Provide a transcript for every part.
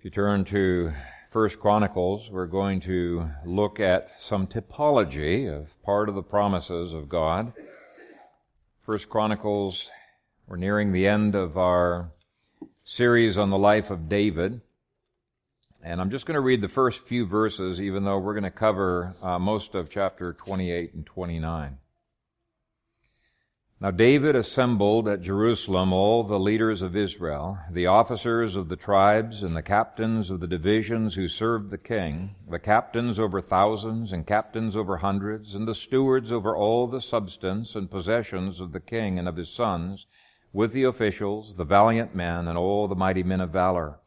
If you turn to First Chronicles, we're going to look at some typology of part of the promises of God. First Chronicles, we're nearing the end of our series on the life of David. And I'm just going to read the first few verses, even though we're going to cover uh, most of chapter 28 and 29. Now David assembled at Jerusalem all the leaders of Israel, the officers of the tribes and the captains of the divisions who served the king, the captains over thousands and captains over hundreds, and the stewards over all the substance and possessions of the king and of his sons, with the officials, the valiant men, and all the mighty men of valor.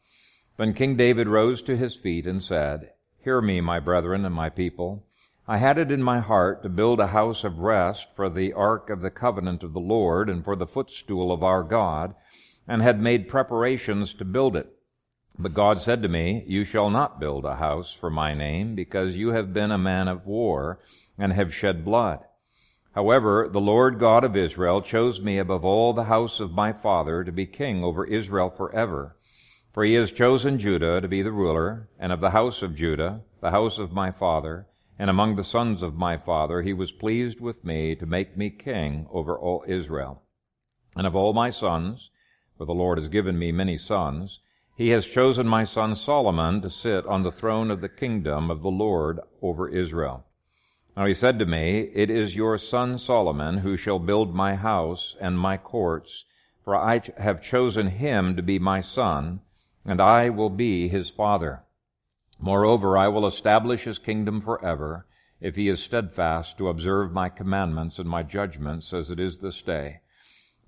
Then King David rose to his feet and said, Hear me, my brethren and my people. I had it in my heart to build a house of rest for the ark of the covenant of the Lord and for the footstool of our God, and had made preparations to build it. But God said to me, You shall not build a house for my name, because you have been a man of war, and have shed blood. However, the Lord God of Israel chose me above all the house of my father to be king over Israel forever. For he has chosen Judah to be the ruler, and of the house of Judah, the house of my father, and among the sons of my father he was pleased with me to make me king over all Israel. And of all my sons, for the Lord has given me many sons, he has chosen my son Solomon to sit on the throne of the kingdom of the Lord over Israel. Now he said to me, It is your son Solomon who shall build my house and my courts, for I have chosen him to be my son, and I will be his father. Moreover, I will establish his kingdom forever, if he is steadfast to observe my commandments and my judgments as it is this day.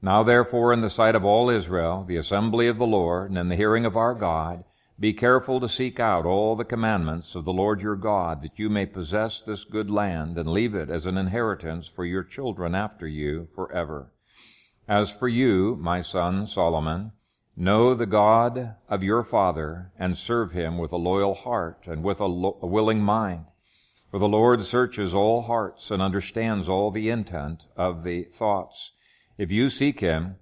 Now therefore, in the sight of all Israel, the assembly of the Lord, and in the hearing of our God, be careful to seek out all the commandments of the Lord your God, that you may possess this good land, and leave it as an inheritance for your children after you forever. As for you, my son Solomon, Know the God of your father and serve him with a loyal heart and with a, lo- a, willing mind. For the Lord searches all hearts and understands all the intent of the thoughts. If you seek him,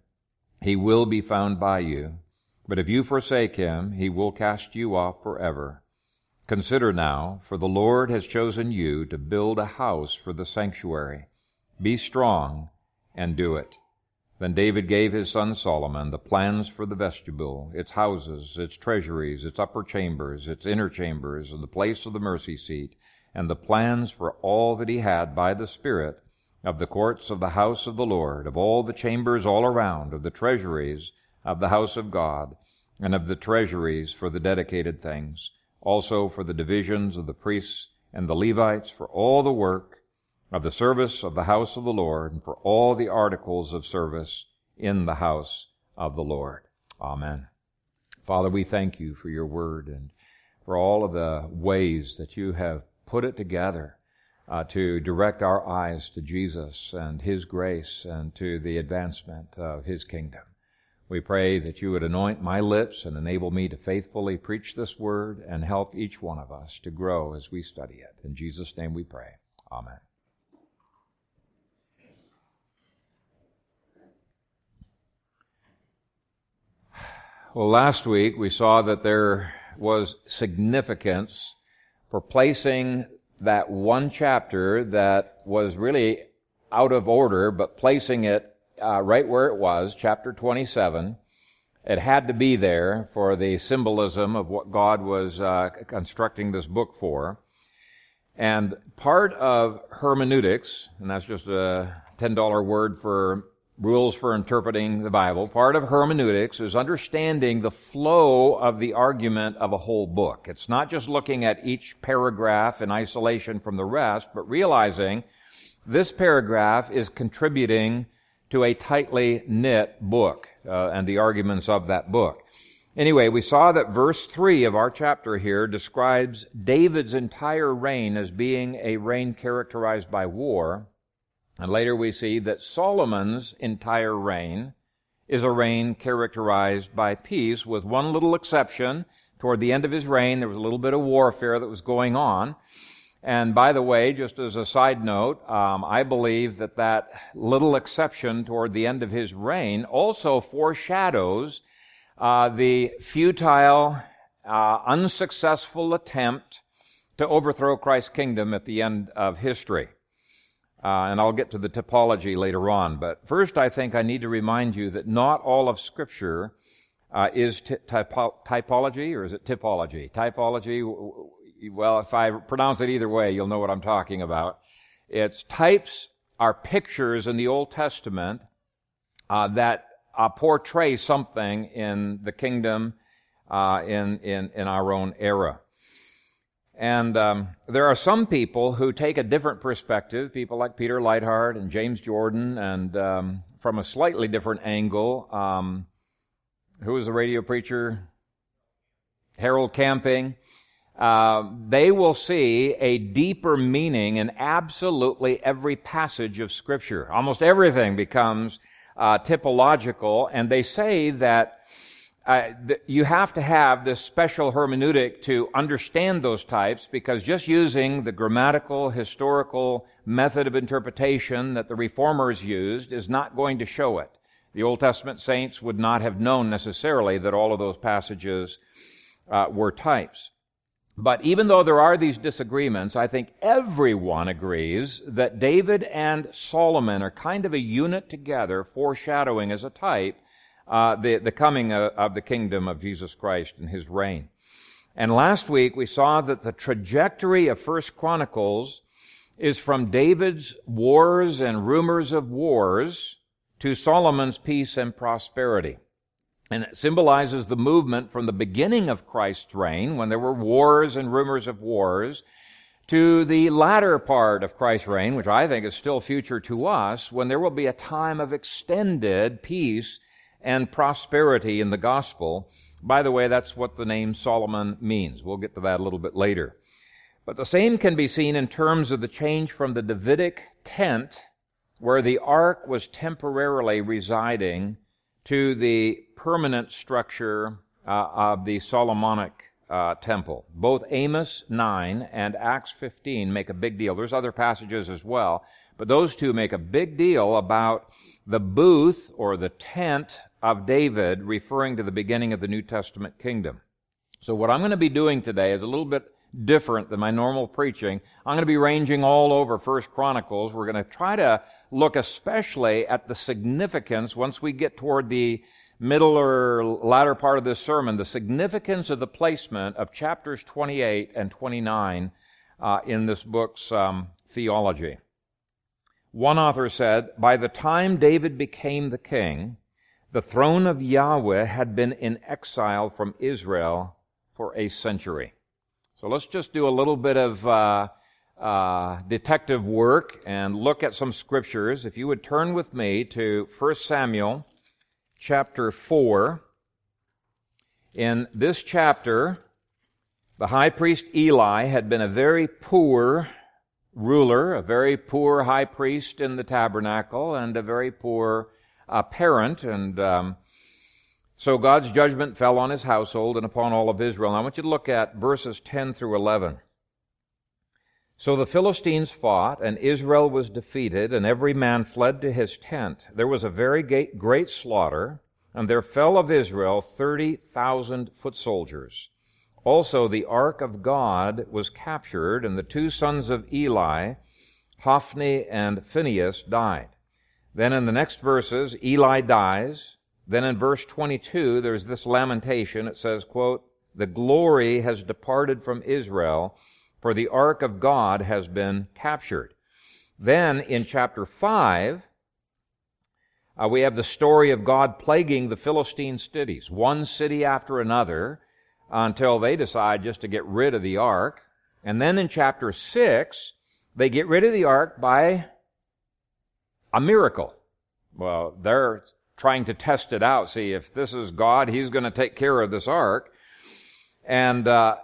he will be found by you. But if you forsake him, he will cast you off forever. Consider now, for the Lord has chosen you to build a house for the sanctuary. Be strong and do it. Then David gave his son Solomon the plans for the vestibule, its houses, its treasuries, its upper chambers, its inner chambers, and the place of the mercy seat, and the plans for all that he had by the Spirit of the courts of the house of the Lord, of all the chambers all around, of the treasuries of the house of God, and of the treasuries for the dedicated things, also for the divisions of the priests and the Levites, for all the work of the service of the house of the Lord and for all the articles of service in the house of the Lord. Amen. Father, we thank you for your word and for all of the ways that you have put it together uh, to direct our eyes to Jesus and his grace and to the advancement of his kingdom. We pray that you would anoint my lips and enable me to faithfully preach this word and help each one of us to grow as we study it. In Jesus' name we pray. Amen. Well, last week we saw that there was significance for placing that one chapter that was really out of order, but placing it uh, right where it was, chapter 27. It had to be there for the symbolism of what God was uh, constructing this book for. And part of hermeneutics, and that's just a $10 word for rules for interpreting the Bible. Part of hermeneutics is understanding the flow of the argument of a whole book. It's not just looking at each paragraph in isolation from the rest, but realizing this paragraph is contributing to a tightly knit book uh, and the arguments of that book. Anyway, we saw that verse 3 of our chapter here describes David's entire reign as being a reign characterized by war, and later we see that Solomon's entire reign is a reign characterized by peace, with one little exception. Toward the end of his reign, there was a little bit of warfare that was going on. And by the way, just as a side note, um, I believe that that little exception toward the end of his reign also foreshadows uh, the futile uh, unsuccessful attempt to overthrow Christ's kingdom at the end of history. Uh, and I'll get to the typology later on. But first, I think I need to remind you that not all of Scripture uh, is t- typo- typology, or is it typology? Typology, well, if I pronounce it either way, you'll know what I'm talking about. It's types are pictures in the Old Testament uh, that uh, portray something in the kingdom uh, in, in, in our own era. And um, there are some people who take a different perspective, people like Peter Leithart and James Jordan, and um, from a slightly different angle. Um, who was the radio preacher? Harold Camping. Uh, they will see a deeper meaning in absolutely every passage of Scripture. Almost everything becomes uh, typological, and they say that uh, th- you have to have this special hermeneutic to understand those types because just using the grammatical, historical method of interpretation that the reformers used is not going to show it. The Old Testament saints would not have known necessarily that all of those passages uh, were types. But even though there are these disagreements, I think everyone agrees that David and Solomon are kind of a unit together, foreshadowing as a type uh, the, the coming of, of the kingdom of Jesus Christ and his reign. And last week we saw that the trajectory of First Chronicles is from David's wars and rumors of wars to Solomon's peace and prosperity. And it symbolizes the movement from the beginning of Christ's reign, when there were wars and rumors of wars, to the latter part of Christ's reign, which I think is still future to us, when there will be a time of extended peace and prosperity in the gospel. By the way, that's what the name Solomon means. We'll get to that a little bit later. But the same can be seen in terms of the change from the Davidic tent, where the ark was temporarily residing, to the permanent structure uh, of the Solomonic uh, temple. Both Amos 9 and Acts 15 make a big deal. There's other passages as well, but those two make a big deal about the booth or the tent of David, referring to the beginning of the New Testament kingdom. So what I'm going to be doing today is a little bit different than my normal preaching. I'm going to be ranging all over First Chronicles. We're going to try to look especially at the significance once we get toward the middle or latter part of this sermon, the significance of the placement of chapters 28 and 29 uh, in this book's um, theology. One author said, by the time David became the king, the throne of Yahweh had been in exile from Israel for a century. So let's just do a little bit of uh, uh, detective work and look at some scriptures. If you would turn with me to 1 Samuel chapter 4. In this chapter, the high priest Eli had been a very poor ruler, a very poor high priest in the tabernacle, and a very poor parent, and um, so God's judgment fell on his household and upon all of Israel. And I want you to look at verses 10 through 11. So the Philistines fought, and Israel was defeated, and every man fled to his tent. There was a very great slaughter, and there fell of Israel 30,000 foot soldiers. Also the ark of God was captured, and the two sons of Eli, Hophni and Phinehas, died. Then in the next verses, Eli dies. Then in verse 22, there's this lamentation. It says, quote, the glory has departed from Israel, for the ark of God has been captured. Then in chapter 5, uh, we have the story of God plaguing the Philistine cities, one city after another, until they decide just to get rid of the ark. And then in chapter 6, they get rid of the ark by a miracle. Well, they're trying to test it out, see if this is God, He's going to take care of this ark. And uh,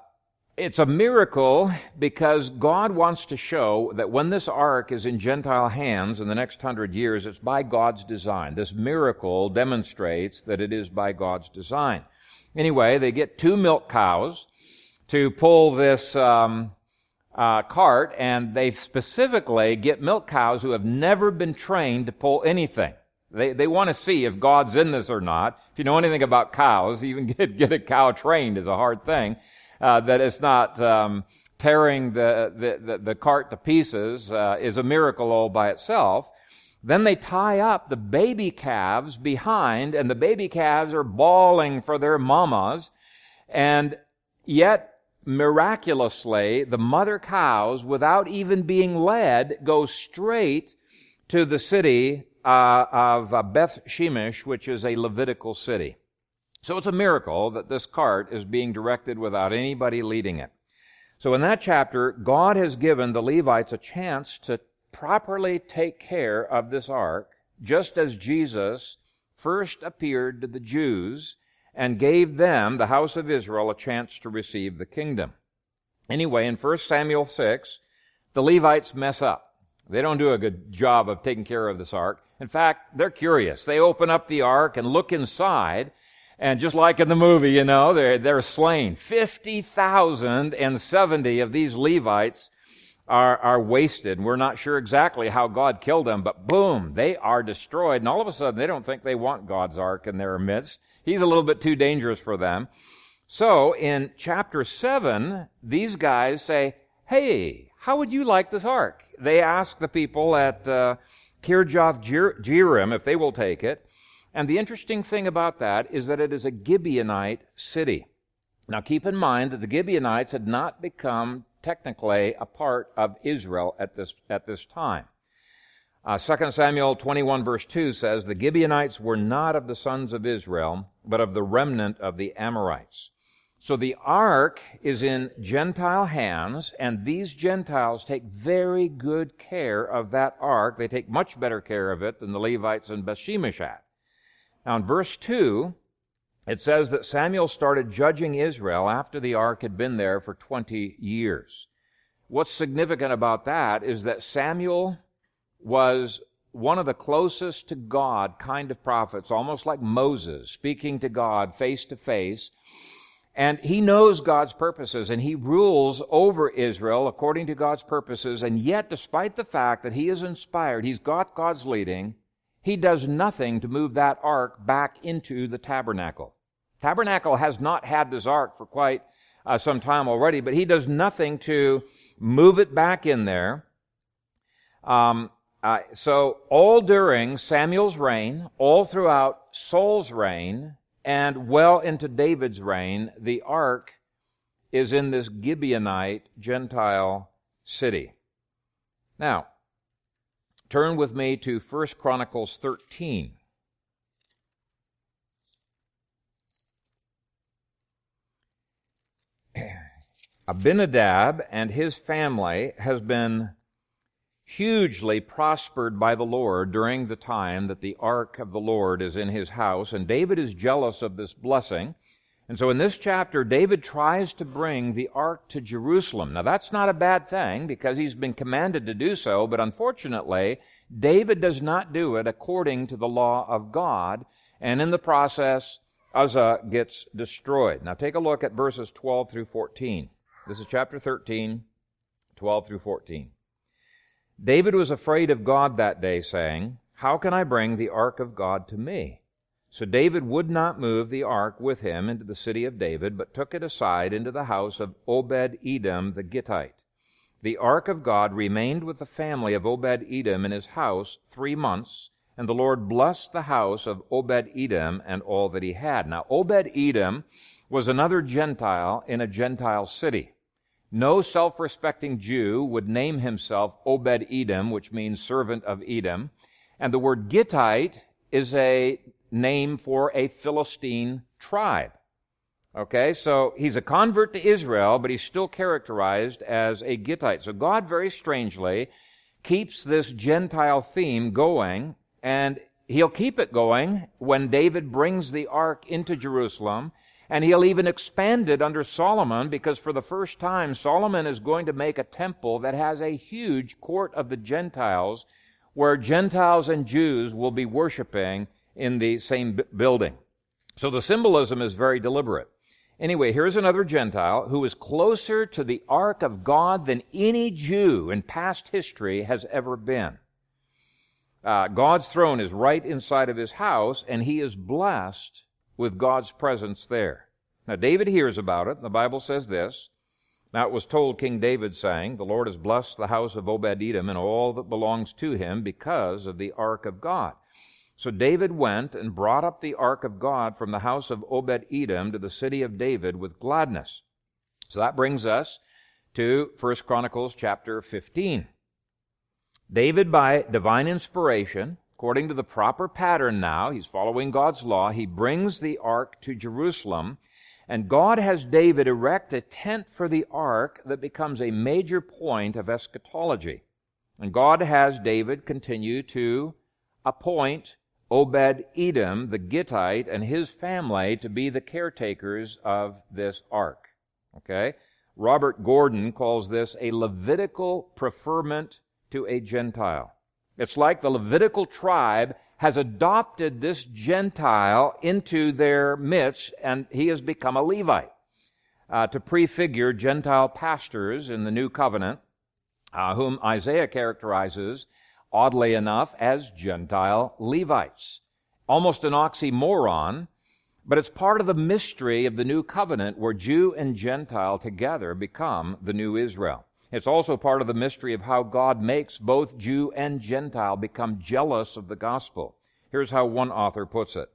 it's a miracle because God wants to show that when this ark is in Gentile hands in the next hundred years, it's by God's design. This miracle demonstrates that it is by God's design. Anyway, they get two milk cows to pull this um, uh, cart, and they specifically get milk cows who have never been trained to pull anything. They, they want to see if God's in this or not. If you know anything about cows, even get, get a cow trained is a hard thing. Uh, that it's not um, tearing the, the, the, the, cart to pieces uh, is a miracle all by itself. Then they tie up the baby calves behind, and the baby calves are bawling for their mamas. And yet, miraculously, the mother cows, without even being led, go straight to the city uh, of uh, Beth Shemesh, which is a Levitical city. So it's a miracle that this cart is being directed without anybody leading it. So in that chapter, God has given the Levites a chance to properly take care of this ark, just as Jesus first appeared to the Jews and gave them, the house of Israel, a chance to receive the kingdom. Anyway, in 1 Samuel 6, the Levites mess up. They don't do a good job of taking care of this ark. In fact, they're curious. They open up the ark and look inside, and just like in the movie, you know, they're, they're slain. 50,070 of these Levites are, are wasted. We're not sure exactly how God killed them, but boom, they are destroyed. And all of a sudden, they don't think they want God's ark in their midst. He's a little bit too dangerous for them. So in chapter 7, these guys say, Hey, how would you like this ark? They ask the people at uh, Kirjath Jearim if they will take it. And the interesting thing about that is that it is a Gibeonite city. Now keep in mind that the Gibeonites had not become technically a part of Israel at this, at this time. Uh, 2 Samuel 21 verse 2 says, The Gibeonites were not of the sons of Israel, but of the remnant of the Amorites. So the ark is in Gentile hands, and these Gentiles take very good care of that ark. They take much better care of it than the Levites in Bethshemesh had. Now in verse 2, it says that Samuel started judging Israel after the ark had been there for 20 years. What's significant about that is that Samuel was one of the closest to God kind of prophets, almost like Moses, speaking to God face to face. And he knows God's purposes and he rules over Israel according to God's purposes. And yet, despite the fact that he is inspired, he's got God's leading, he does nothing to move that ark back into the tabernacle. Tabernacle has not had this ark for quite uh, some time already, but he does nothing to move it back in there. Um, uh, so all during Samuel's reign, all throughout Saul's reign, and well into David's reign, the ark is in this Gibeonite Gentile city. Now, Turn with me to 1 Chronicles 13. Abinadab and his family has been hugely prospered by the Lord during the time that the ark of the Lord is in his house, and David is jealous of this blessing. And so in this chapter, David tries to bring the ark to Jerusalem. Now that's not a bad thing because he's been commanded to do so, but unfortunately, David does not do it according to the law of God, and in the process, Uzzah gets destroyed. Now take a look at verses 12 through 14. This is chapter 13, 12 through 14. David was afraid of God that day, saying, How can I bring the ark of God to me? So David would not move the ark with him into the city of David, but took it aside into the house of Obed Edom the Gittite. The ark of God remained with the family of Obed Edom in his house three months, and the Lord blessed the house of Obed Edom and all that he had. Now, Obed Edom was another Gentile in a Gentile city. No self respecting Jew would name himself Obed Edom, which means servant of Edom. And the word Gittite is a name for a Philistine tribe. Okay, so he's a convert to Israel, but he's still characterized as a Gittite. So God very strangely keeps this Gentile theme going, and he'll keep it going when David brings the ark into Jerusalem, and he'll even expand it under Solomon because for the first time Solomon is going to make a temple that has a huge court of the Gentiles where Gentiles and Jews will be worshiping in the same building. So the symbolism is very deliberate. Anyway, here's another Gentile who is closer to the ark of God than any Jew in past history has ever been. Uh, God's throne is right inside of his house, and he is blessed with God's presence there. Now, David hears about it. The Bible says this. Now, it was told King David, saying, The Lord has blessed the house of Obed Edom and all that belongs to him because of the ark of God. So David went and brought up the ark of God from the house of Obed Edom to the city of David with gladness. So that brings us to 1 Chronicles chapter 15. David, by divine inspiration, according to the proper pattern now, he's following God's law, he brings the ark to Jerusalem, and God has David erect a tent for the ark that becomes a major point of eschatology. And God has David continue to appoint Obed Edom, the Gittite, and his family to be the caretakers of this ark. Okay? Robert Gordon calls this a Levitical preferment to a Gentile. It's like the Levitical tribe has adopted this Gentile into their midst, and he has become a Levite. Uh, to prefigure Gentile pastors in the New Covenant, uh, whom Isaiah characterizes, oddly enough, as Gentile Levites. Almost an oxymoron, but it's part of the mystery of the New Covenant where Jew and Gentile together become the new Israel. It's also part of the mystery of how God makes both Jew and Gentile become jealous of the gospel. Here's how one author puts it.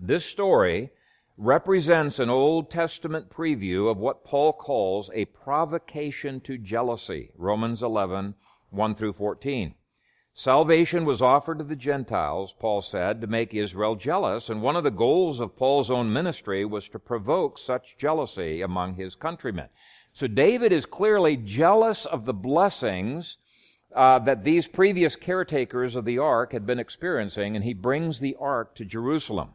This story represents an Old Testament preview of what Paul calls a provocation to jealousy. Romans 11, 1 through 14. Salvation was offered to the Gentiles, Paul said, to make Israel jealous, and one of the goals of Paul's own ministry was to provoke such jealousy among his countrymen. So David is clearly jealous of the blessings uh, that these previous caretakers of the ark had been experiencing, and he brings the ark to Jerusalem.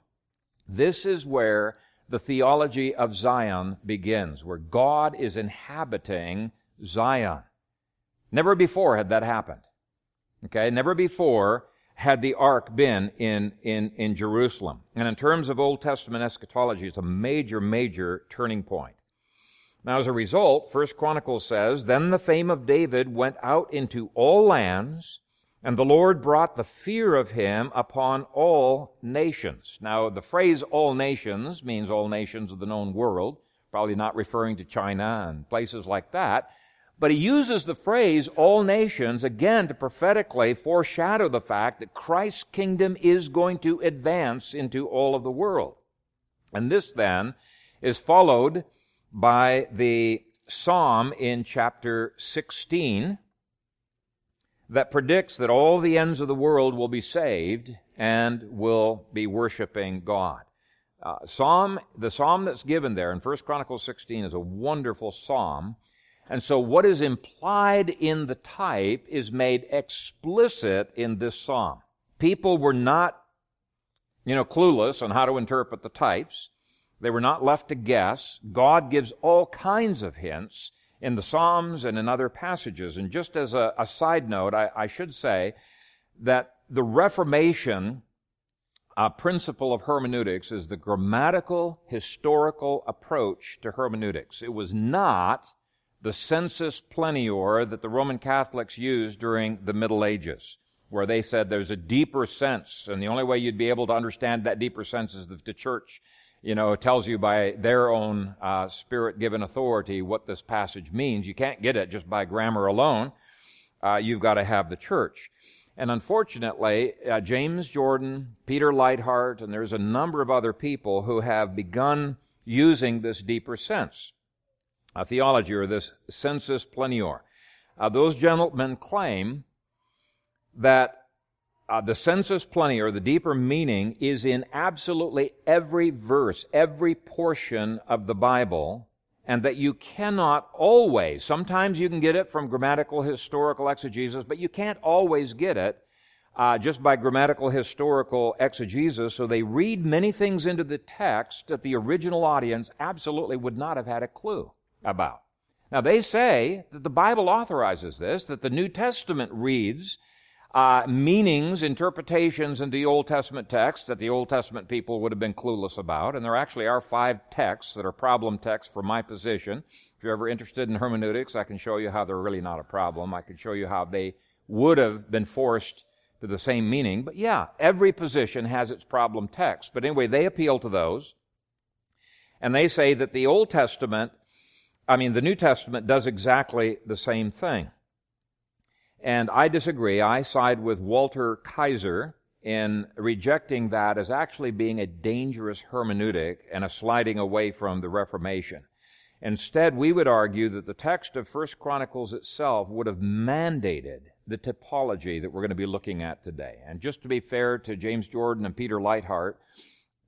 This is where the theology of Zion begins, where God is inhabiting Zion. Never before had that happened. Okay, never before had the ark been in, in, in Jerusalem. And in terms of Old Testament eschatology, it's a major, major turning point. Now, as a result, First Chronicles says, Then the fame of David went out into all lands, and the Lord brought the fear of him upon all nations. Now, the phrase all nations means all nations of the known world, probably not referring to China and places like that. But he uses the phrase all nations again to prophetically foreshadow the fact that Christ's kingdom is going to advance into all of the world. And this then is followed by the psalm in chapter 16 that predicts that all the ends of the world will be saved and will be worshiping God. Uh, psalm, the psalm that's given there in 1 Chronicles 16 is a wonderful psalm. And so what is implied in the type is made explicit in this psalm. People were not, you know, clueless on how to interpret the types. They were not left to guess. God gives all kinds of hints in the Psalms and in other passages. And just as a, a side note, I, I, should say that the Reformation uh, principle of hermeneutics is the grammatical, historical approach to hermeneutics. It was not the sensus plenior that the Roman Catholics used during the Middle Ages, where they said there's a deeper sense, and the only way you'd be able to understand that deeper sense is that the church you know, tells you by their own uh, spirit given authority what this passage means. You can't get it just by grammar alone. Uh, you've got to have the church. And unfortunately, uh, James Jordan, Peter Leithart, and there's a number of other people who have begun using this deeper sense, a theology or this sensus plenior. Uh, those gentlemen claim that uh, the sensus plenior, the deeper meaning, is in absolutely every verse, every portion of the Bible, and that you cannot always, sometimes you can get it from grammatical historical exegesis, but you can't always get it uh, just by grammatical historical exegesis. So they read many things into the text that the original audience absolutely would not have had a clue about. Now they say that the Bible authorizes this, that the New Testament reads uh, meanings, interpretations in the Old Testament text that the Old Testament people would have been clueless about. And there actually are five texts that are problem texts for my position. If you're ever interested in hermeneutics, I can show you how they're really not a problem. I can show you how they would have been forced to the same meaning. But yeah, every position has its problem text. But anyway, they appeal to those. And they say that the Old Testament, I mean, the New Testament does exactly the same thing. And I disagree. I side with Walter Kaiser in rejecting that as actually being a dangerous hermeneutic and a sliding away from the Reformation. Instead, we would argue that the text of First Chronicles itself would have mandated the typology that we're going to be looking at today. And just to be fair to James Jordan and Peter Leithart,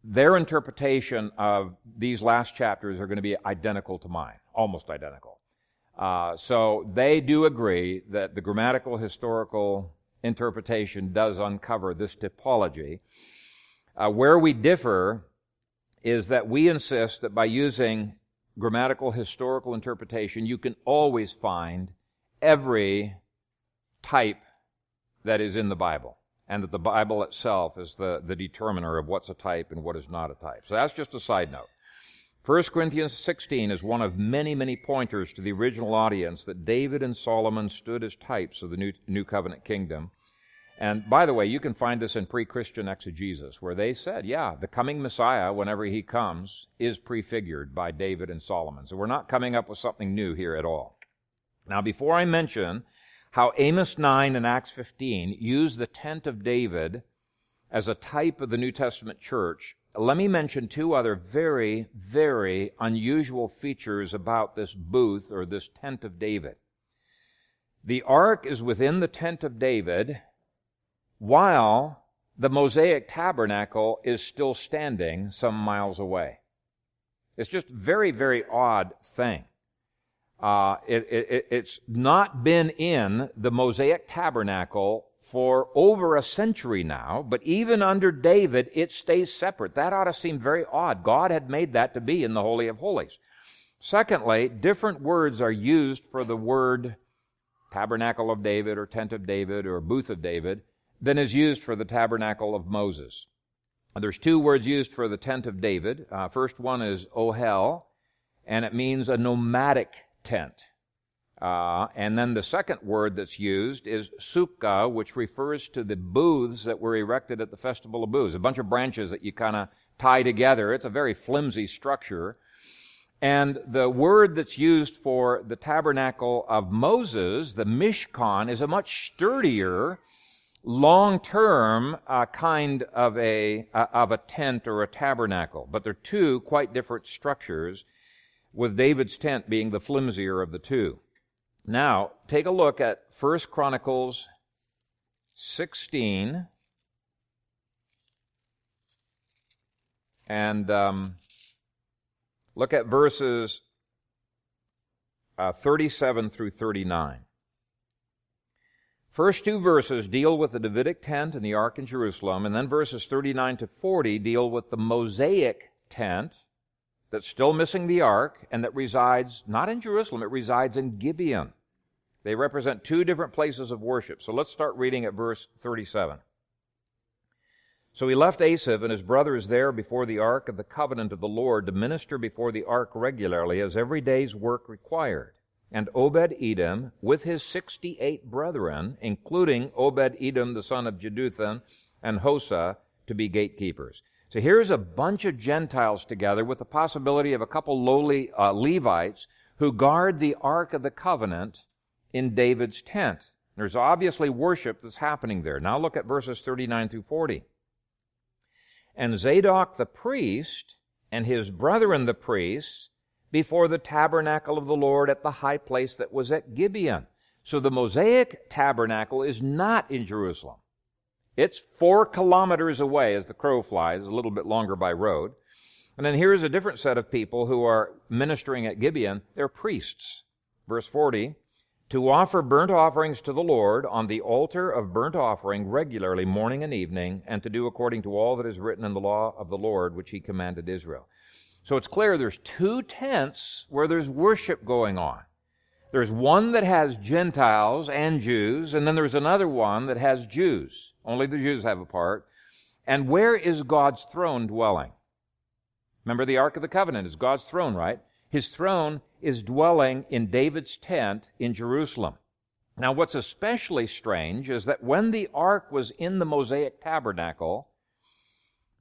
their interpretation of these last chapters are going to be identical to mine, almost identical. Uh, so they do agree that the grammatical historical interpretation does uncover this typology. Uh, where we differ is that we insist that by using grammatical historical interpretation, you can always find every type that is in the Bible, and that the Bible itself is the, the determiner of what's a type and what is not a type. So that's just a side note. 1 Corinthians 16 is one of many, many pointers to the original audience that David and Solomon stood as types of the New, New Covenant kingdom. And by the way, you can find this in pre Christian exegesis, where they said, yeah, the coming Messiah, whenever he comes, is prefigured by David and Solomon. So we're not coming up with something new here at all. Now, before I mention how Amos 9 and Acts 15 use the tent of David as a type of the New Testament church, let me mention two other very, very unusual features about this booth or this tent of David. The ark is within the tent of David while the Mosaic tabernacle is still standing some miles away. It's just very, very odd thing. Uh, it, it, it's not been in the Mosaic tabernacle for over a century now, but even under David, it stays separate. That ought to seem very odd. God had made that to be in the Holy of Holies. Secondly, different words are used for the word tabernacle of David or tent of David or booth of David than is used for the tabernacle of Moses. There's two words used for the tent of David. Uh, first one is ohel, and it means a nomadic tent. Uh, and then the second word that's used is sukkah, which refers to the booths that were erected at the Festival of Booths. A bunch of branches that you kind of tie together. It's a very flimsy structure. And the word that's used for the tabernacle of Moses, the Mishkan, is a much sturdier, long-term uh, kind of a, uh, of a tent or a tabernacle. But they're two quite different structures, with David's tent being the flimsier of the two. Now, take a look at 1 Chronicles 16 and um, look at verses uh, 37 through 39. First two verses deal with the Davidic tent and the ark in Jerusalem, and then verses 39 to 40 deal with the Mosaic tent that's still missing the ark and that resides not in Jerusalem, it resides in Gibeon. They represent two different places of worship. So let's start reading at verse 37. So he left Asaph and his brothers there before the ark of the covenant of the Lord to minister before the ark regularly as every day's work required. And Obed Edom with his sixty eight brethren, including Obed Edom the son of Jeduthun and Hosah, to be gatekeepers. So here's a bunch of Gentiles together with the possibility of a couple lowly uh, Levites who guard the Ark of the Covenant in David's tent. There's obviously worship that's happening there. Now look at verses 39 through 40. And Zadok the priest and his brethren the priests before the tabernacle of the Lord at the high place that was at Gibeon. So the Mosaic tabernacle is not in Jerusalem. It's four kilometers away as the crow flies, a little bit longer by road. And then here's a different set of people who are ministering at Gibeon. They're priests. Verse 40 to offer burnt offerings to the Lord on the altar of burnt offering regularly morning and evening, and to do according to all that is written in the law of the Lord which he commanded Israel. So it's clear there's two tents where there's worship going on. There's one that has Gentiles and Jews, and then there's another one that has Jews. Only the Jews have a part. And where is God's throne dwelling? Remember, the Ark of the Covenant is God's throne, right? His throne is dwelling in David's tent in Jerusalem. Now, what's especially strange is that when the ark was in the Mosaic tabernacle,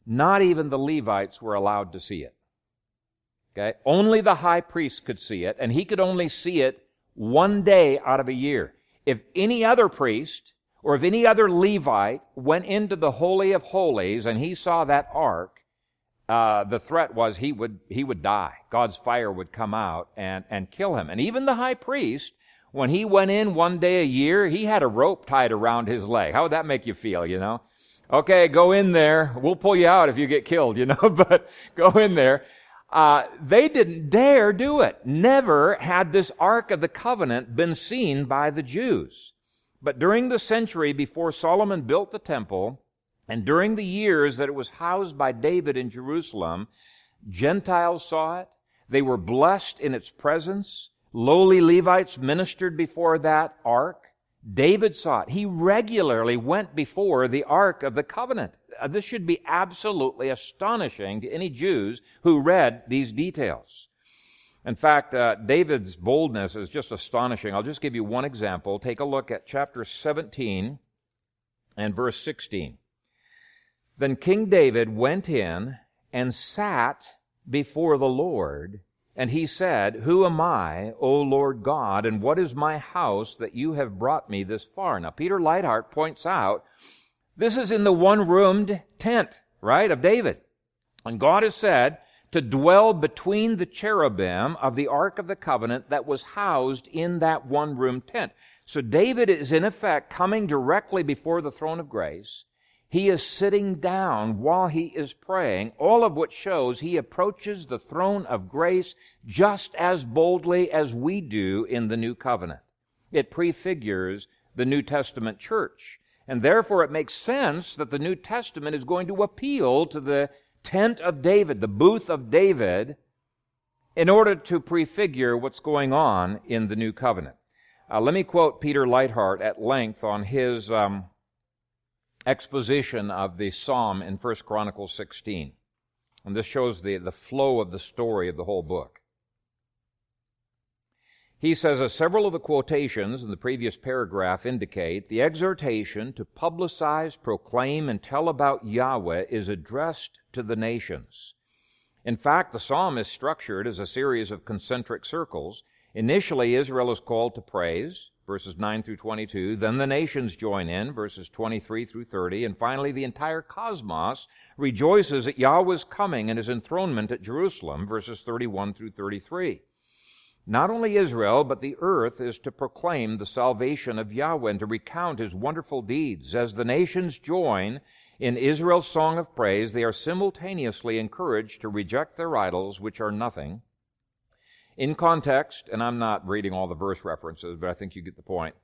not even the Levites were allowed to see it. Okay? Only the high priest could see it, and he could only see it one day out of a year. If any other priest or if any other Levite went into the Holy of Holies and he saw that ark, uh, the threat was he would, he would die. God's fire would come out and, and kill him. And even the high priest, when he went in one day a year, he had a rope tied around his leg. How would that make you feel, you know? Okay, go in there. We'll pull you out if you get killed, you know, but go in there. Uh, they didn't dare do it. Never had this Ark of the Covenant been seen by the Jews. But during the century before Solomon built the temple, and during the years that it was housed by David in Jerusalem, Gentiles saw it. They were blessed in its presence. Lowly Levites ministered before that ark. David saw it. He regularly went before the ark of the covenant. Uh, this should be absolutely astonishing to any Jews who read these details. In fact, uh, David's boldness is just astonishing. I'll just give you one example. Take a look at chapter 17 and verse 16. Then King David went in and sat before the Lord, and he said, Who am I, O Lord God, and what is my house that you have brought me this far? Now, Peter Leithart points out this is in the one roomed tent, right, of David. And God has said to dwell between the cherubim of the Ark of the Covenant that was housed in that one room tent. So David is in effect coming directly before the throne of grace he is sitting down while he is praying, all of which shows he approaches the throne of grace just as boldly as we do in the new covenant. It prefigures the New Testament church. And therefore it makes sense that the New Testament is going to appeal to the tent of David, the booth of David, in order to prefigure what's going on in the new covenant. Uh, let me quote Peter Leithart at length on his um, exposition of the psalm in 1 Chronicles 16. And this shows the, the flow of the story of the whole book. He says, as several of the quotations in the previous paragraph indicate, the exhortation to publicize, proclaim, and tell about Yahweh is addressed to the nations. In fact, the psalm is structured as a series of concentric circles. Initially, Israel is called to praise verses 9 through 22. Then the nations join in, verses 23 through 30. And finally, the entire cosmos rejoices at Yahweh's coming and his enthronement at Jerusalem, verses 31 through 33. Not only Israel, but the earth is to proclaim the salvation of Yahweh and to recount his wonderful deeds. As the nations join in Israel's song of praise, they are simultaneously encouraged to reject their idols, which are nothing, in context, and I'm not reading all the verse references, but I think you get the point.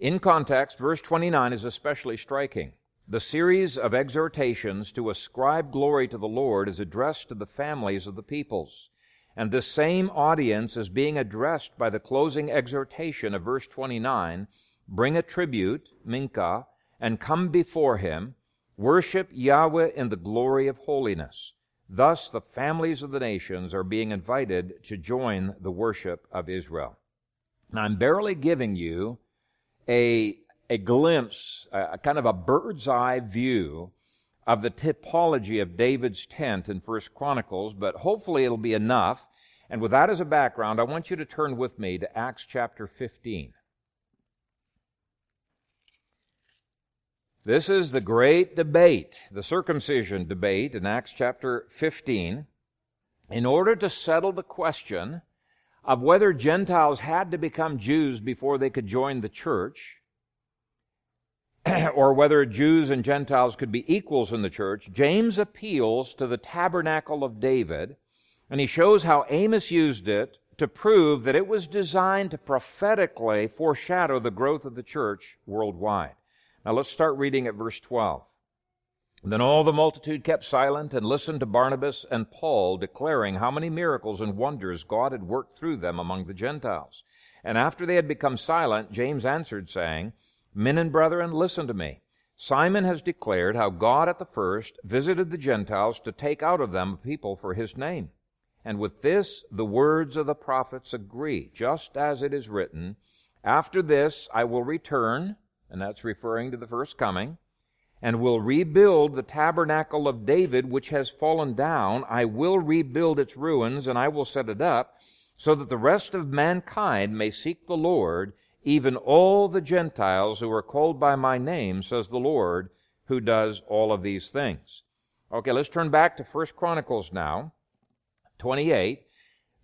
In context, verse 29 is especially striking. The series of exhortations to ascribe glory to the Lord is addressed to the families of the peoples. And this same audience is being addressed by the closing exhortation of verse 29 Bring a tribute, Mincha, and come before him, worship Yahweh in the glory of holiness. Thus, the families of the nations are being invited to join the worship of Israel. Now, I'm barely giving you a, a glimpse, a, a kind of a bird's eye view of the typology of David's tent in First Chronicles, but hopefully it'll be enough. And with that as a background, I want you to turn with me to Acts chapter 15. This is the great debate, the circumcision debate in Acts chapter 15, in order to settle the question of whether Gentiles had to become Jews before they could join the church, or whether Jews and Gentiles could be equals in the church, James appeals to the tabernacle of David, and he shows how Amos used it to prove that it was designed to prophetically foreshadow the growth of the church worldwide. Now let's start reading at verse 12. Then all the multitude kept silent and listened to Barnabas and Paul, declaring how many miracles and wonders God had worked through them among the Gentiles. And after they had become silent, James answered, saying, Men and brethren, listen to me. Simon has declared how God at the first visited the Gentiles to take out of them a people for his name. And with this, the words of the prophets agree, just as it is written, After this, I will return, and that's referring to the first coming, and will rebuild the tabernacle of David, which has fallen down. I will rebuild its ruins, and I will set it up, so that the rest of mankind may seek the Lord, even all the Gentiles who are called by my name, says the Lord, who does all of these things. Okay, let's turn back to First Chronicles now, 28.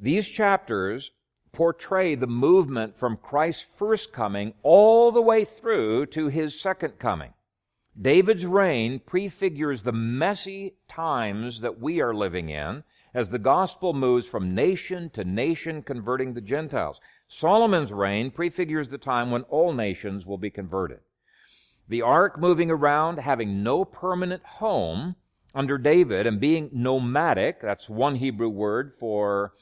These chapters portray the movement from Christ's first coming all the way through to his second coming. David's reign prefigures the messy times that we are living in as the gospel moves from nation to nation converting the Gentiles. Solomon's reign prefigures the time when all nations will be converted. The ark moving around, having no permanent home under David and being nomadic, that's one Hebrew word for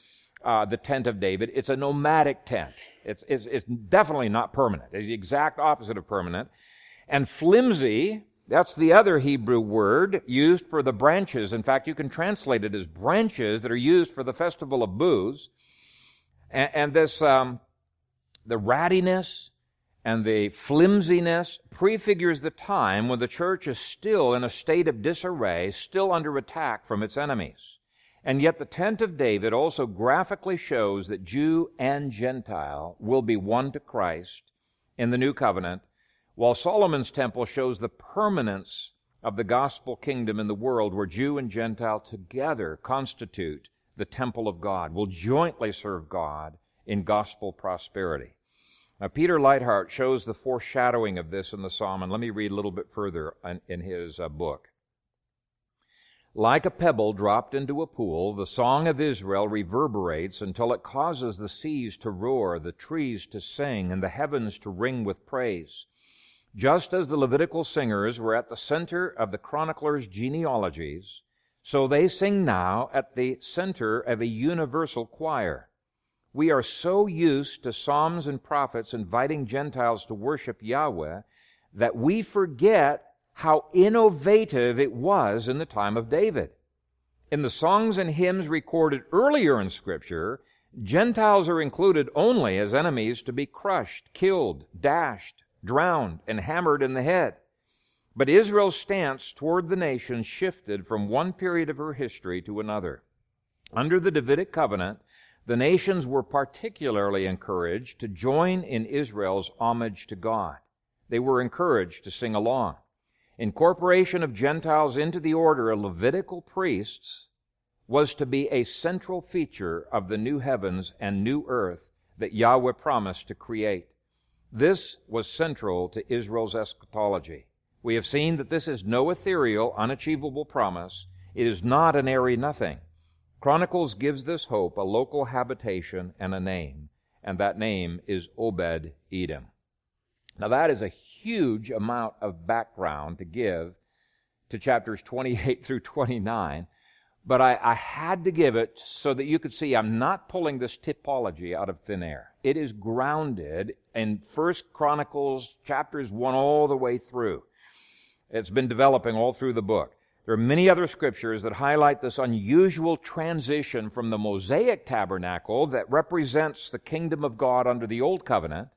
uh, the tent of David. It's a nomadic tent. It's, it's, it's definitely not permanent. It's the exact opposite of permanent. And flimsy, that's the other Hebrew word used for the branches. In fact, you can translate it as branches that are used for the festival of booths. And, and this, um, the rattiness and the flimsiness prefigures the time when the church is still in a state of disarray, still under attack from its enemies. And yet the tent of David also graphically shows that Jew and Gentile will be one to Christ in the new covenant while Solomon's temple shows the permanence of the gospel kingdom in the world where Jew and Gentile together constitute the temple of God, will jointly serve God in gospel prosperity. Now, Peter Leithart shows the foreshadowing of this in the psalm, and let me read a little bit further in, in his uh, book. Like a pebble dropped into a pool, the song of Israel reverberates until it causes the seas to roar, the trees to sing, and the heavens to ring with praise. Just as the Levitical singers were at the center of the chronicler's genealogies, so they sing now at the center of a universal choir. We are so used to Psalms and prophets inviting Gentiles to worship Yahweh that we forget how innovative it was in the time of David. In the songs and hymns recorded earlier in Scripture, Gentiles are included only as enemies to be crushed, killed, dashed, drowned, and hammered in the head. But Israel's stance toward the nation shifted from one period of her history to another. Under the Davidic covenant, the nations were particularly encouraged to join in Israel's homage to God. They were encouraged to sing along. Incorporation of Gentiles into the order of Levitical priests was to be a central feature of the new heavens and new earth that Yahweh promised to create. This was central to Israel's eschatology. We have seen that this is no ethereal, unachievable promise. It is not an airy nothing. Chronicles gives this hope a local habitation and a name, and that name is Obed Edom. Now, that is a huge amount of background to give to chapters 28 through 29, but I, I, had to give it so that you could see I'm not pulling this typology out of thin air. It is grounded in First Chronicles chapters 1 all the way through. It's been developing all through the book. There are many other scriptures that highlight this unusual transition from the Mosaic tabernacle that represents the kingdom of God under the Old Covenant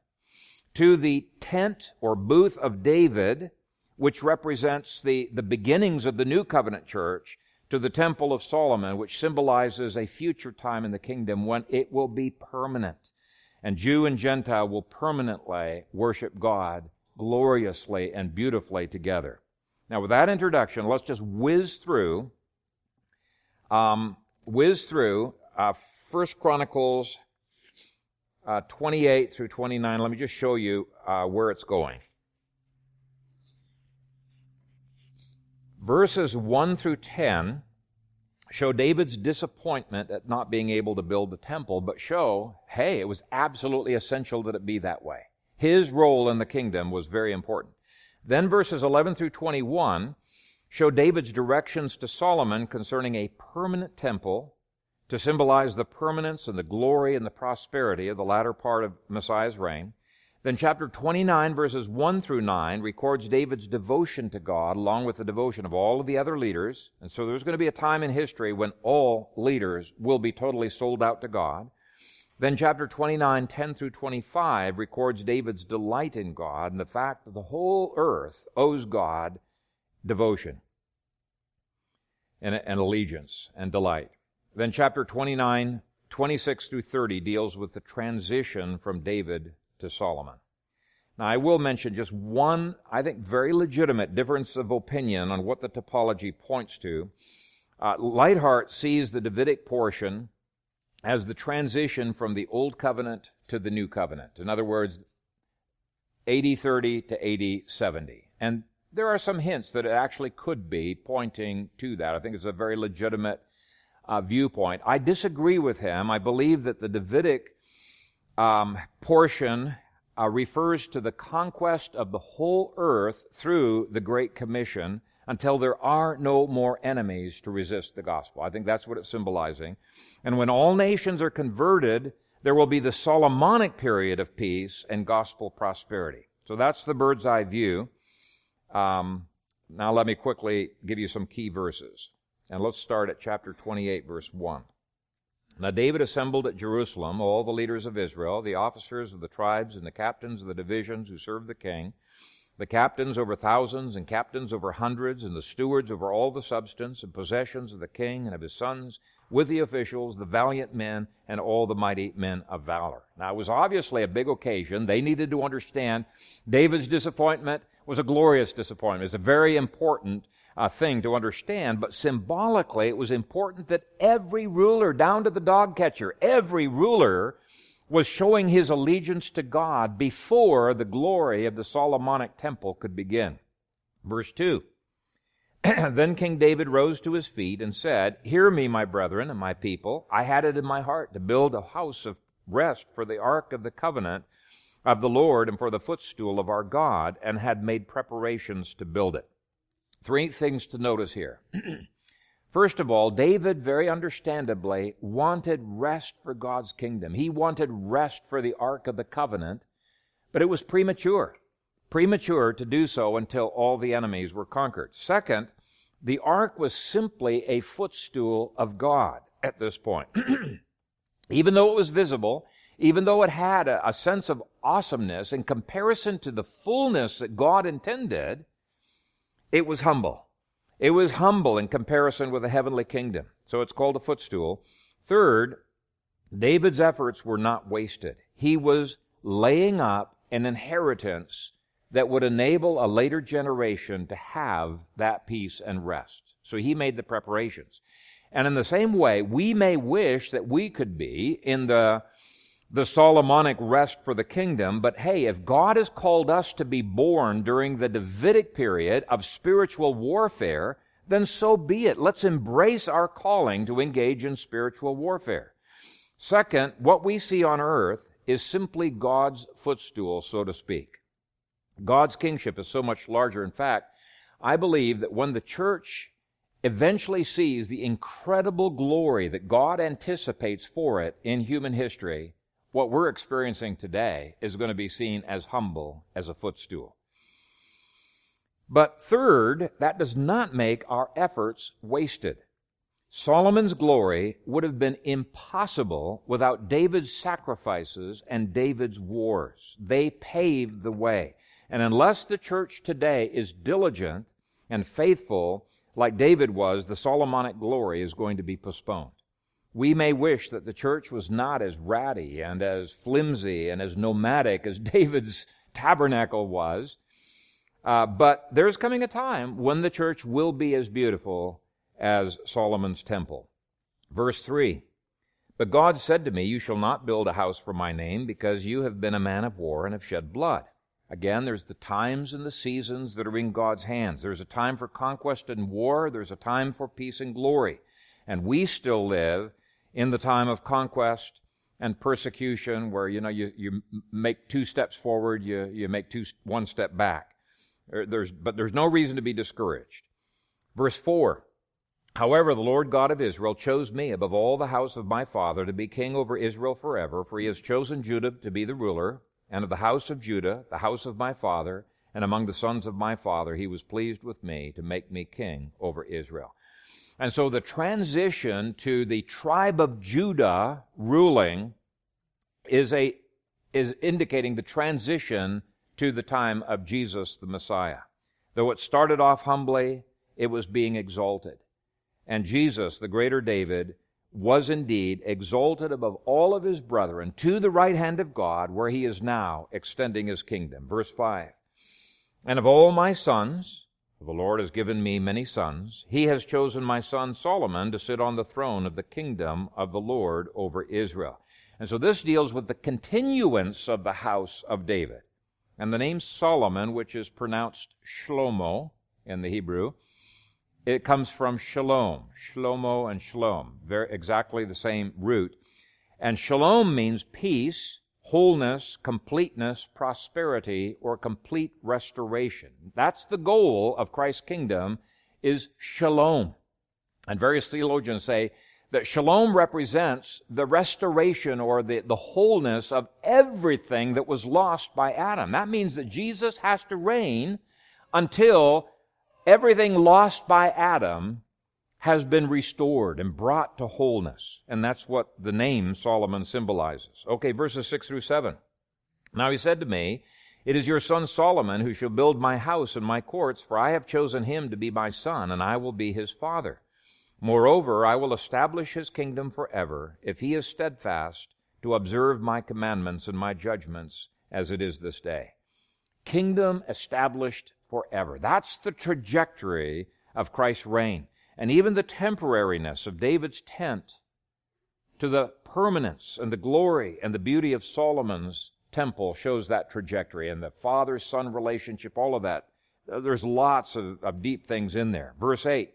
to the tent or booth of David, which represents the, the beginnings of the New Covenant church, to the Temple of Solomon, which symbolizes a future time in the kingdom when it will be permanent. And Jew and Gentile will permanently worship God gloriously and beautifully together. Now, with that introduction, let's just whiz through, um, whiz through uh, First Chronicles uh, 28 through 29. Let me just show you uh, where it's going. Verses 1 through 10 show David's disappointment at not being able to build the temple, but show, hey, it was absolutely essential that it be that way. His role in the kingdom was very important. Then verses 11 through 21 show David's directions to Solomon concerning a permanent temple to symbolize the permanence and the glory and the prosperity of the latter part of Messiah's reign. Then chapter 29 verses 1 through 9 records David's devotion to God along with the devotion of all of the other leaders. And so there's going to be a time in history when all leaders will be totally sold out to God. Then chapter 29, 10 through 25 records David's delight in God and the fact that the whole earth owes God devotion and, and allegiance and delight. Then chapter 29, 26 through 30 deals with the transition from David to Solomon. Now, I will mention just one, I think, very legitimate difference of opinion on what the typology points to. Uh, Leithart sees the Davidic portion as the transition from the Old Covenant to the New Covenant. In other words, AD 30 to AD 70. And there are some hints that it actually could be pointing to that. I think it's a very legitimate uh, viewpoint. I disagree with him. I believe that the Davidic um, portion uh, refers to the conquest of the whole earth through the Great Commission until there are no more enemies to resist the gospel. I think that's what it's symbolizing. And when all nations are converted, there will be the Solomonic period of peace and gospel prosperity. So that's the bird's eye view. Um, now let me quickly give you some key verses. And let's start at chapter 28, verse 1. Now David assembled at Jerusalem all the leaders of Israel, the officers of the tribes and the captains of the divisions who served the king, the captains over thousands and captains over hundreds, and the stewards over all the substance and possessions of the king and of his sons, with the officials, the valiant men, and all the mighty men of valor. Now, it was obviously a big occasion. They needed to understand David's disappointment was a glorious disappointment. It's a very important uh, thing to understand, but symbolically, it was important that every ruler, down to the dog catcher, every ruler was showing his allegiance to God before the glory of the Solomonic temple could begin. Verse 2. then King David rose to his feet and said, Hear me, my brethren and my people. I had it in my heart to build a house of rest for the ark of the covenant of the Lord and for the footstool of our God, and had made preparations to build it. Three things to notice here. First of all, David very understandably wanted rest for God's kingdom. He wanted rest for the Ark of the Covenant, but it was premature. Premature to do so until all the enemies were conquered. Second, the Ark was simply a footstool of God at this point. even though it was visible, even though it had a, a sense of awesomeness in comparison to the fullness that God intended, it was humble. It was humble in comparison with the heavenly kingdom. So it's called a footstool. Third, David's efforts were not wasted. He was laying up an inheritance that would enable a later generation to have that peace and rest. So he made the preparations. And in the same way, we may wish that we could be in the the Solomonic rest for the kingdom, but hey, if God has called us to be born during the Davidic period of spiritual warfare, then so be it. Let's embrace our calling to engage in spiritual warfare. Second, what we see on earth is simply God's footstool, so to speak. God's kingship is so much larger. In fact, I believe that when the church eventually sees the incredible glory that God anticipates for it in human history, what we're experiencing today is going to be seen as humble as a footstool. But third, that does not make our efforts wasted. Solomon's glory would have been impossible without David's sacrifices and David's wars. They paved the way. And unless the church today is diligent and faithful like David was, the Solomonic glory is going to be postponed. We may wish that the church was not as ratty and as flimsy and as nomadic as David's tabernacle was. Uh, but there's coming a time when the church will be as beautiful as Solomon's temple. Verse 3 But God said to me, You shall not build a house for my name, because you have been a man of war and have shed blood. Again, there's the times and the seasons that are in God's hands. There's a time for conquest and war, there's a time for peace and glory. And we still live in the time of conquest and persecution where, you know, you, you make two steps forward, you, you make two, one step back. There's, but there's no reason to be discouraged. Verse 4. However, the Lord God of Israel chose me above all the house of my father to be king over Israel forever, for he has chosen Judah to be the ruler, and of the house of Judah, the house of my father, and among the sons of my father, he was pleased with me to make me king over Israel. And so the transition to the tribe of Judah ruling is a is indicating the transition to the time of Jesus the Messiah. Though it started off humbly, it was being exalted. And Jesus, the greater David, was indeed exalted above all of his brethren to the right hand of God, where he is now extending his kingdom. Verse 5. And of all my sons, the Lord has given me many sons, he has chosen my son Solomon to sit on the throne of the kingdom of the Lord over Israel. And so this deals with the continuance of the house of David. And the name Solomon, which is pronounced Shlomo in the Hebrew, it comes from shalom, shlomo and shalom, very exactly the same root. And shalom means peace, wholeness, completeness, prosperity, or complete restoration. That's the goal of Christ's kingdom is shalom. And various theologians say that shalom represents the restoration or the, the wholeness of everything that was lost by Adam. That means that Jesus has to reign until everything lost by Adam has been restored and brought to wholeness. And that's what the name Solomon symbolizes. Okay, verses 6 through 7. Now he said to me, It is your son Solomon who shall build my house and my courts, for I have chosen him to be my son, and I will be his father. Moreover, I will establish his kingdom forever, if he is steadfast to observe my commandments and my judgments as it is this day. Kingdom established forever. That's the trajectory of Christ's reign. And even the temporariness of David's tent to the permanence and the glory and the beauty of Solomon's temple shows that trajectory. And the father son relationship, all of that. There's lots of, of deep things in there. Verse 8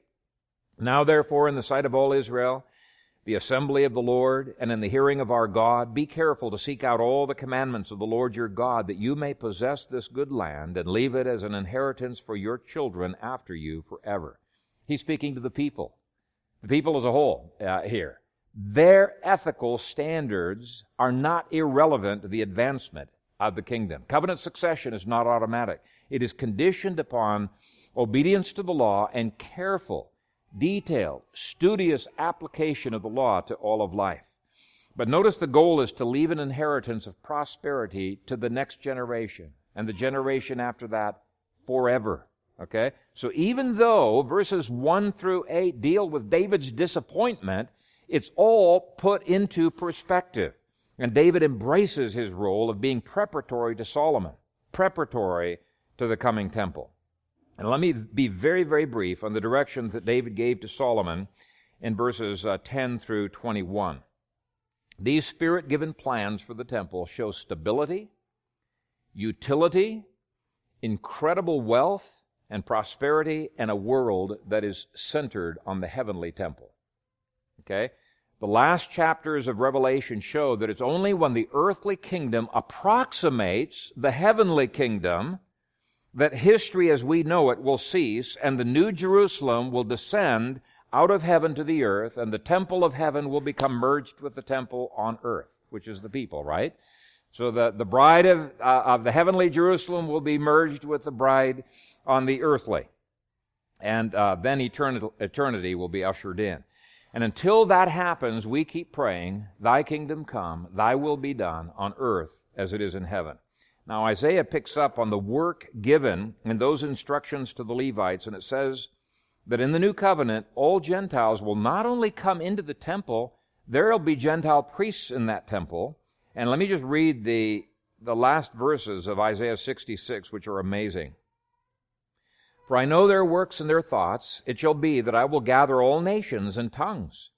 now, therefore, in the sight of all Israel, the assembly of the Lord, and in the hearing of our God, be careful to seek out all the commandments of the Lord your God, that you may possess this good land and leave it as an inheritance for your children after you forever. He's speaking to the people, the people as a whole uh, here. Their ethical standards are not irrelevant to the advancement of the kingdom. Covenant succession is not automatic. It is conditioned upon obedience to the law and careful detailed, studious application of the law to all of life. But notice the goal is to leave an inheritance of prosperity to the next generation and the generation after that forever. Okay? So even though verses 1 through 8 deal with David's disappointment, it's all put into perspective. And David embraces his role of being preparatory to Solomon, preparatory to the coming temple. And let me be very, very brief on the directions that David gave to Solomon in verses uh, 10 through 21. These spirit given plans for the temple show stability, utility, incredible wealth and prosperity, and a world that is centered on the heavenly temple. Okay? The last chapters of Revelation show that it's only when the earthly kingdom approximates the heavenly kingdom that history as we know it will cease and the new Jerusalem will descend out of heaven to the earth and the temple of heaven will become merged with the temple on earth, which is the people, right? So the, the bride of, uh, of the heavenly Jerusalem will be merged with the bride on the earthly. And uh, then eternity, eternity will be ushered in. And until that happens, we keep praying, Thy kingdom come, Thy will be done on earth as it is in heaven. Now, Isaiah picks up on the work given in those instructions to the Levites, and it says that in the new covenant, all Gentiles will not only come into the temple, there will be Gentile priests in that temple. And let me just read the, the last verses of Isaiah 66, which are amazing. For I know their works and their thoughts. It shall be that I will gather all nations and tongues,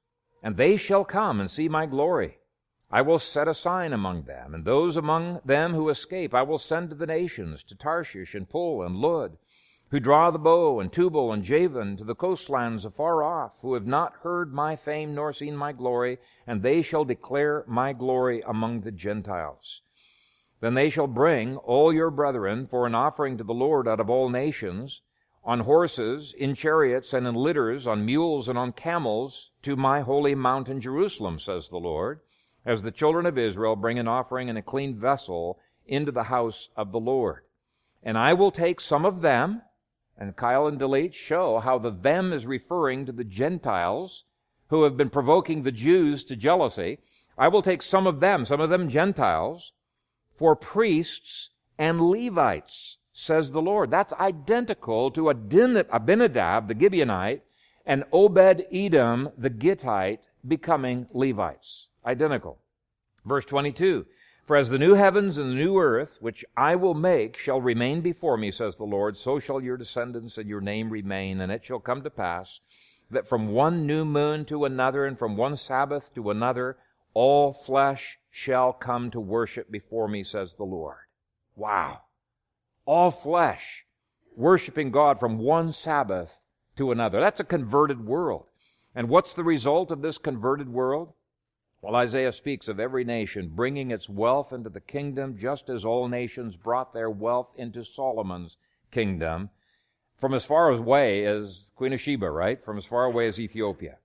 and they shall come and see my glory. I will set a sign among them, and those among them who escape I will send to the nations, to Tarshish and Pul and Lud, who draw the bow, and Tubal and Javan, to the coastlands afar off, who have not heard my fame nor seen my glory, and they shall declare my glory among the Gentiles. Then they shall bring all your brethren for an offering to the Lord out of all nations, on horses, in chariots, and in litters, on mules, and on camels, to my holy mountain Jerusalem, says the Lord as the children of Israel bring an offering in a clean vessel into the house of the Lord. And I will take some of them, and Keil and Delitzsch show how the them is referring to the Gentiles who have been provoking the Jews to jealousy. I will take some of them, some of them Gentiles, for priests and Levites, says the Lord. That's identical to Abinadab, the Gibeonite, and Obed Edom, the Gittite, becoming Levites. Identical. Verse 22 For as the new heavens and the new earth, which I will make, shall remain before me, says the Lord, so shall your descendants and your name remain. And it shall come to pass that from one new moon to another, and from one Sabbath to another, all flesh shall come to worship before me, says the Lord. Wow. All flesh worshiping God from one Sabbath to another. That's a converted world. And what's the result of this converted world? Well, Isaiah speaks of every nation bringing its wealth into the kingdom, just as all nations brought their wealth into Solomon's kingdom from as far away as Queen of Sheba, right? From as far away as Ethiopia.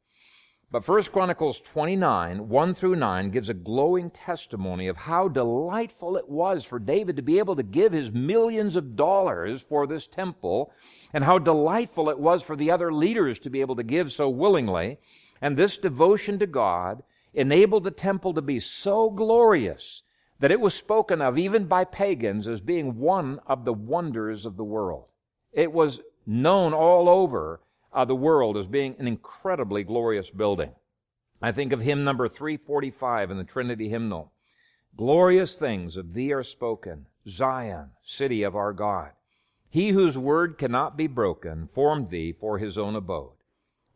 But 1 Chronicles 29, 1 through 9, gives a glowing testimony of how delightful it was for David to be able to give his millions of dollars for this temple, and how delightful it was for the other leaders to be able to give so willingly. And this devotion to God enabled the temple to be so glorious that it was spoken of even by pagans as being one of the wonders of the world. It was known all over uh, the world as being an incredibly glorious building. I think of hymn number 345 in the Trinity hymnal. Glorious things of thee are spoken, Zion, city of our God. He whose word cannot be broken formed thee for his own abode.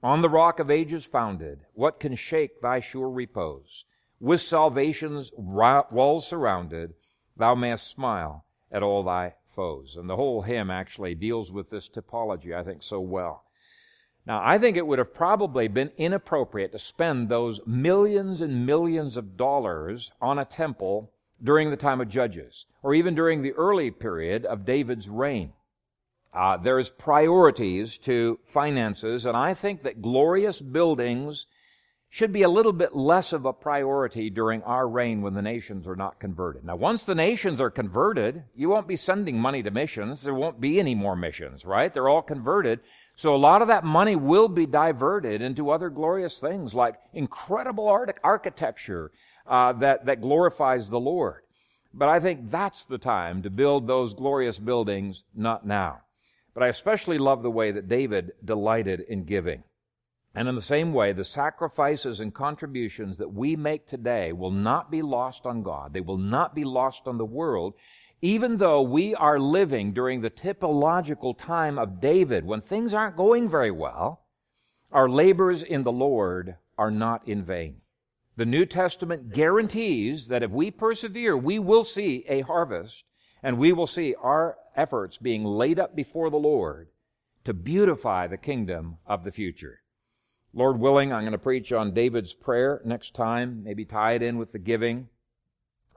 On the rock of ages founded, what can shake thy sure repose? With salvation's walls surrounded, thou mayst smile at all thy foes. And the whole hymn actually deals with this typology, I think, so well. Now, I think it would have probably been inappropriate to spend those millions and millions of dollars on a temple during the time of Judges, or even during the early period of David's reign. Uh, there's priorities to finances, and I think that glorious buildings should be a little bit less of a priority during our reign when the nations are not converted. Now, once the nations are converted, you won't be sending money to missions. There won't be any more missions, right? They're all converted. So a lot of that money will be diverted into other glorious things like incredible art- architecture uh, that, that glorifies the Lord. But I think that's the time to build those glorious buildings, not now. But I especially love the way that David delighted in giving. And in the same way, the sacrifices and contributions that we make today will not be lost on God. They will not be lost on the world, even though we are living during the typological time of David when things aren't going very well. Our labors in the Lord are not in vain. The New Testament guarantees that if we persevere, we will see a harvest and we will see our efforts being laid up before the Lord to beautify the kingdom of the future. Lord willing, I'm going to preach on David's prayer next time, maybe tie it in with the giving.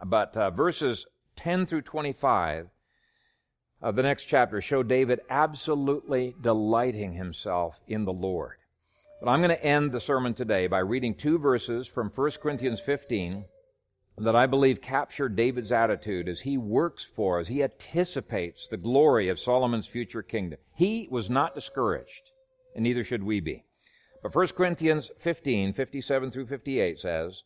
But uh, verses 10 through 25 of the next chapter show David absolutely delighting himself in the Lord. But I'm going to end the sermon today by reading two verses from 1 Corinthians 15 that I believe capture David's attitude as he works for, as he anticipates the glory of Solomon's future kingdom. He was not discouraged, and neither should we be. But 1 Corinthians 15, 57 through 58 says,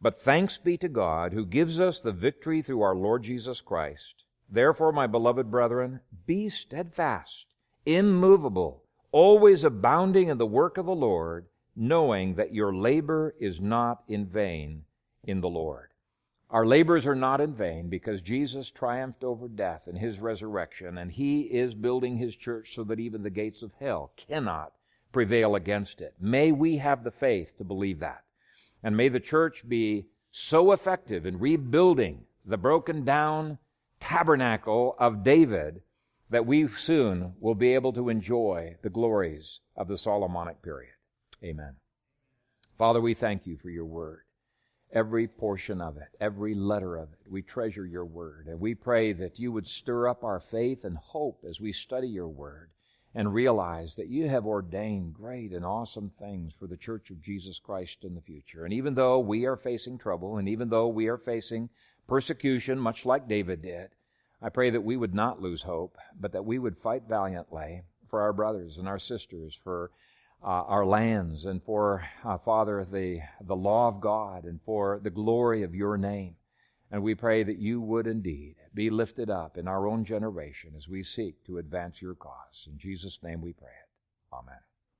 But thanks be to God who gives us the victory through our Lord Jesus Christ. Therefore, my beloved brethren, be steadfast, immovable, always abounding in the work of the Lord, knowing that your labor is not in vain in the Lord. Our labors are not in vain because Jesus triumphed over death in his resurrection, and he is building his church so that even the gates of hell cannot prevail against it. May we have the faith to believe that. And may the church be so effective in rebuilding the broken down tabernacle of David that we soon will be able to enjoy the glories of the Solomonic period. Amen. Father, we thank you for your word. Every portion of it, every letter of it. We treasure your word. And we pray that you would stir up our faith and hope as we study your word and realize that you have ordained great and awesome things for the Church of Jesus Christ in the future. And even though we are facing trouble, and even though we are facing persecution, much like David did, I pray that we would not lose hope, but that we would fight valiantly for our brothers and our sisters, for uh, our lands and for, uh, Father, the, the law of God and for the glory of your name. And we pray that you would indeed be lifted up in our own generation as we seek to advance your cause. In Jesus' name we pray it. Amen.